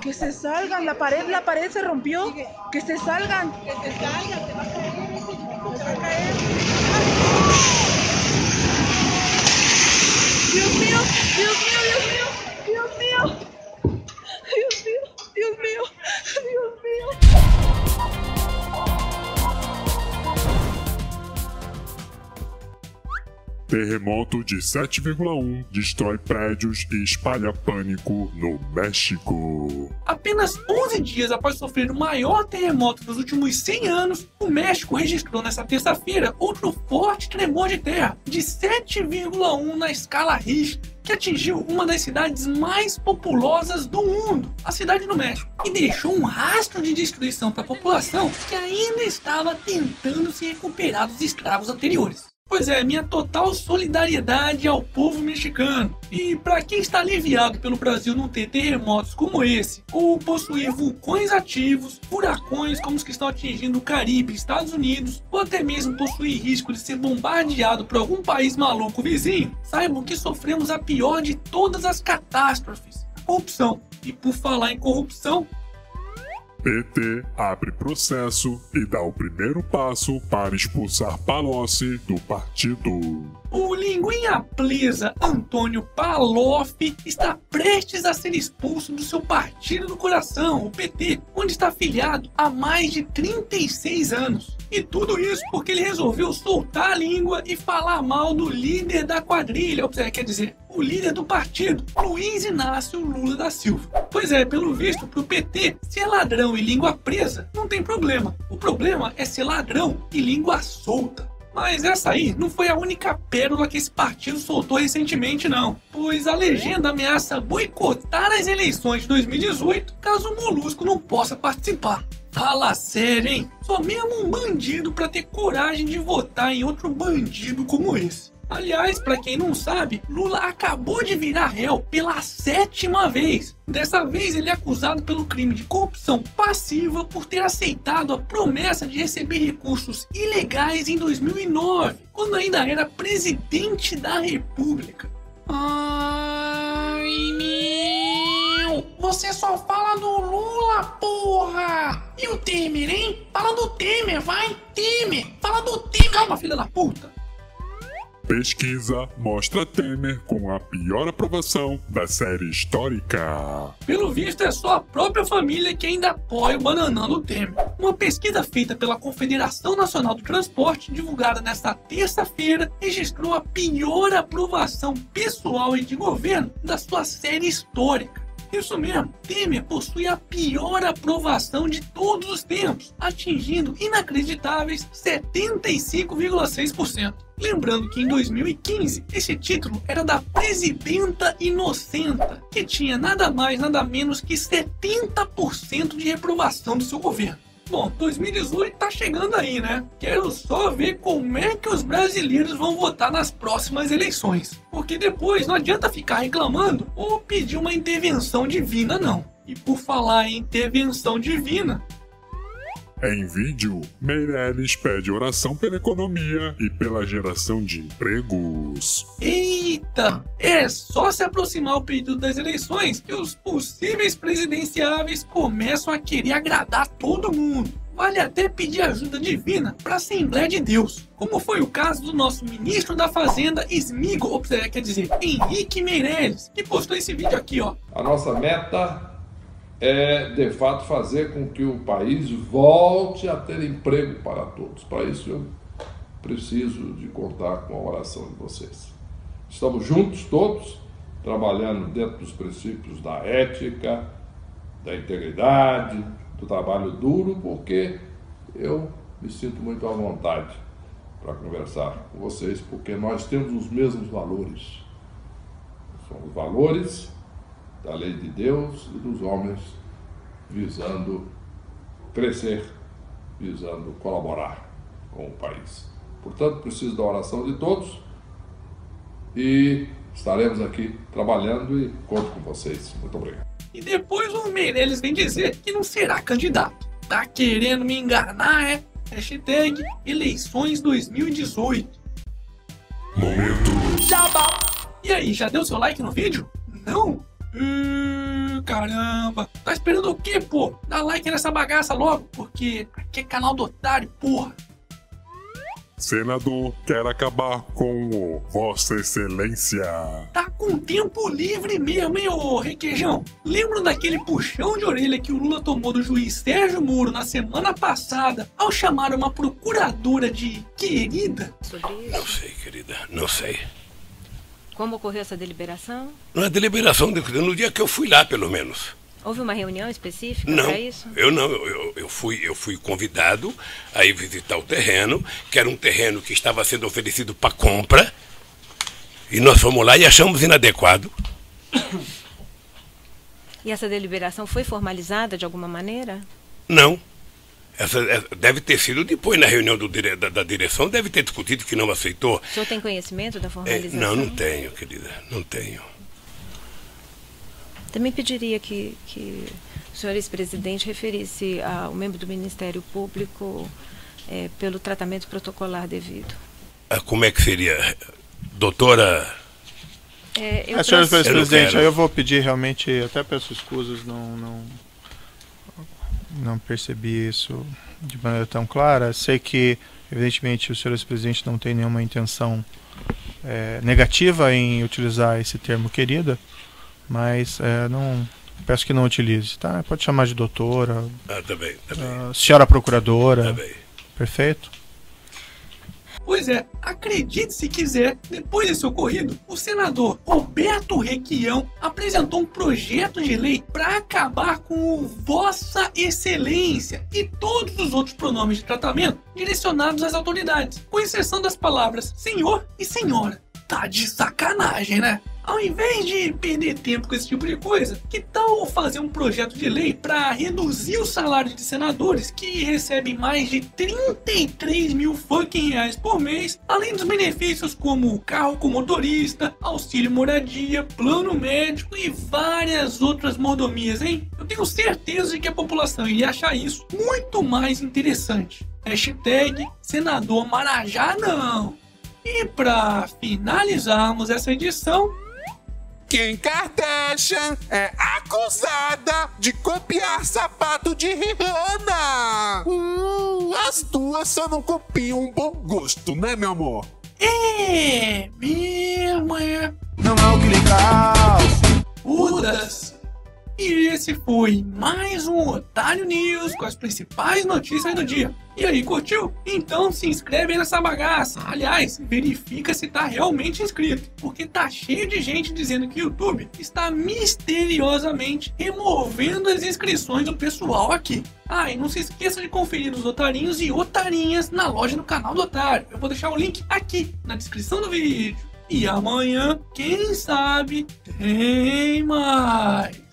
Que se salgan, la pared, la pared se rompió. Que se salgan. Que se salgan, te va a caer ese grupo, te va a caer. Dios mío, Dios mío, Dios mío, Dios mío. Terremoto de 7,1 destrói prédios e espalha pânico no México. Apenas 11 dias após sofrer o maior terremoto dos últimos 100 anos, o México registrou nesta terça-feira outro forte tremor de terra de 7,1 na escala Richter, que atingiu uma das cidades mais populosas do mundo, a cidade do México, e deixou um rastro de destruição para a população que ainda estava tentando se recuperar dos estragos anteriores. Pois é, minha total solidariedade ao povo mexicano. E para quem está aliviado pelo Brasil não ter terremotos como esse, ou possuir vulcões ativos, furacões como os que estão atingindo o Caribe e Estados Unidos, ou até mesmo possuir risco de ser bombardeado por algum país maluco vizinho, saibam que sofremos a pior de todas as catástrofes, corrupção. E por falar em corrupção, PT abre processo e dá o primeiro passo para expulsar Palocci do partido. O linguinha presa Antônio Paloff está prestes a ser expulso do seu partido do coração, o PT, onde está afiliado há mais de 36 anos. E tudo isso porque ele resolveu soltar a língua e falar mal do líder da quadrilha, ou quer dizer, o líder do partido, Luiz Inácio Lula da Silva. Pois é, pelo visto, pro PT, ser ladrão e língua presa não tem problema. O problema é ser ladrão e língua solta. Mas essa aí não foi a única pérola que esse partido soltou recentemente, não. Pois a legenda ameaça boicotar as eleições de 2018 caso o Molusco não possa participar. Fala sério, hein? Só mesmo um bandido para ter coragem de votar em outro bandido como esse. Aliás, para quem não sabe, Lula acabou de virar réu pela sétima vez. Dessa vez, ele é acusado pelo crime de corrupção passiva por ter aceitado a promessa de receber recursos ilegais em 2009, quando ainda era presidente da República. Ai, meu! Você só fala do Lula, porra! E o Temer, hein? Fala do Temer, vai! Temer! Fala do Temer! Calma, filha da puta! Pesquisa mostra Temer com a pior aprovação da série histórica. Pelo visto, é só a própria família que ainda apoia o bananando Temer. Uma pesquisa feita pela Confederação Nacional do Transporte, divulgada nesta terça-feira, registrou a pior aprovação pessoal e de governo da sua série histórica. Isso mesmo, Temer possui a pior aprovação de todos os tempos, atingindo inacreditáveis 75,6%. Lembrando que em 2015 esse título era da Presidenta Inocenta, que tinha nada mais nada menos que 70% de reprovação do seu governo. Bom, 2018 tá chegando aí, né? Quero só ver como é que os brasileiros vão votar nas próximas eleições. Porque depois não adianta ficar reclamando ou pedir uma intervenção divina, não. E por falar em intervenção divina, Em vídeo, Meirelles pede oração pela economia e pela geração de empregos. Eita! É só se aproximar o período das eleições que os possíveis presidenciáveis começam a querer agradar todo mundo. Vale até pedir ajuda divina para a Assembleia de Deus, como foi o caso do nosso ministro da Fazenda, Smigo, ou seja, quer dizer, Henrique Meirelles, que postou esse vídeo aqui, ó. A nossa meta é, de fato, fazer com que o país volte a ter emprego para todos. Para isso, eu preciso de contar com a oração de vocês. Estamos juntos, todos, trabalhando dentro dos princípios da ética, da integridade, do trabalho duro, porque eu me sinto muito à vontade para conversar com vocês, porque nós temos os mesmos valores. São os valores da lei de Deus e dos homens visando crescer, visando colaborar com o país. Portanto, preciso da oração de todos e estaremos aqui trabalhando e conto com vocês. Muito obrigado. E depois o Meirelles vem dizer que não será candidato. Tá querendo me enganar, é? Hashtag eleições 2018. Momento E aí, já deu seu like no vídeo? Não? Hum, caramba. Tá esperando o quê, pô? Dá like nessa bagaça logo, porque aqui é canal do otário, porra. Senador quer acabar com o Vossa Excelência. Tá com tempo livre mesmo, hein, ô requeijão? Lembram daquele puxão de orelha que o Lula tomou do juiz Sérgio Moro na semana passada ao chamar uma procuradora de querida? Sobre isso? Não sei, querida, não sei. Como ocorreu essa deliberação? Na deliberação, de- no dia que eu fui lá, pelo menos. Houve uma reunião específica Não, para isso? eu não. Eu, eu, fui, eu fui convidado a ir visitar o terreno, que era um terreno que estava sendo oferecido para compra. E nós fomos lá e achamos inadequado. E essa deliberação foi formalizada de alguma maneira? Não. Essa, essa- deve ter sido depois, na reunião do da, da direção, deve ter discutido que não aceitou. O senhor tem conhecimento da É, formalização? não, não tenho, querida, não tenho. Também pediria que, que o senhor ex-presidente referisse ao membro do Ministério Público eh, pelo tratamento protocolar devido. Ah, Como é que seria? Doutora. É, eu É, senhor trouxe- Eu eu vou pedir realmente, até peço escusas, não, não, não percebi isso de maneira tão clara. Sei que, evidentemente, o senhor presidente não tem nenhuma intenção é, negativa em utilizar esse termo querida, mas é, não peço que não utilize, tá? Pode chamar de doutora, Ah, tá tá ah, senhora procuradora, Tá bem. perfeito? Pois é, acredite se quiser, depois desse ocorrido, o senador Roberto Requião apresentou um projeto de lei para acabar com o Vossa Excelência e todos os outros pronomes de tratamento direcionados às autoridades, com exceção das palavras senhor e senhora. Tá de sacanagem, né? Ao invés de perder tempo com esse tipo de coisa, que tal fazer um projeto de lei para reduzir o salário de senadores que recebem mais de 33 mil fucking reais por mês, além dos benefícios como carro com motorista, auxílio moradia, plano médico e várias outras mordomias, hein? Eu tenho certeza de que a população iria achar isso muito mais interessante. Hashtag senador Marajá não. E para finalizarmos essa edição, Kim Kardashian é acusada de copiar sapato de Rihanna. Hum, as duas só não copiam um bom gosto, né, meu amor? é mesmo, é. Não é o que legal. Udas. E esse foi mais um Otário News com as principais notícias do dia. E aí, curtiu? Então se inscreve nessa bagaça. Aliás, verifica se tá realmente inscrito, porque tá cheio de gente dizendo que o YouTube está misteriosamente removendo as inscrições do pessoal aqui. Ah, e não se esqueça de conferir os otarinhos e otarinhas na loja do canal do Otário. Eu vou deixar o link aqui na descrição do vídeo. E amanhã, quem sabe, tem mais.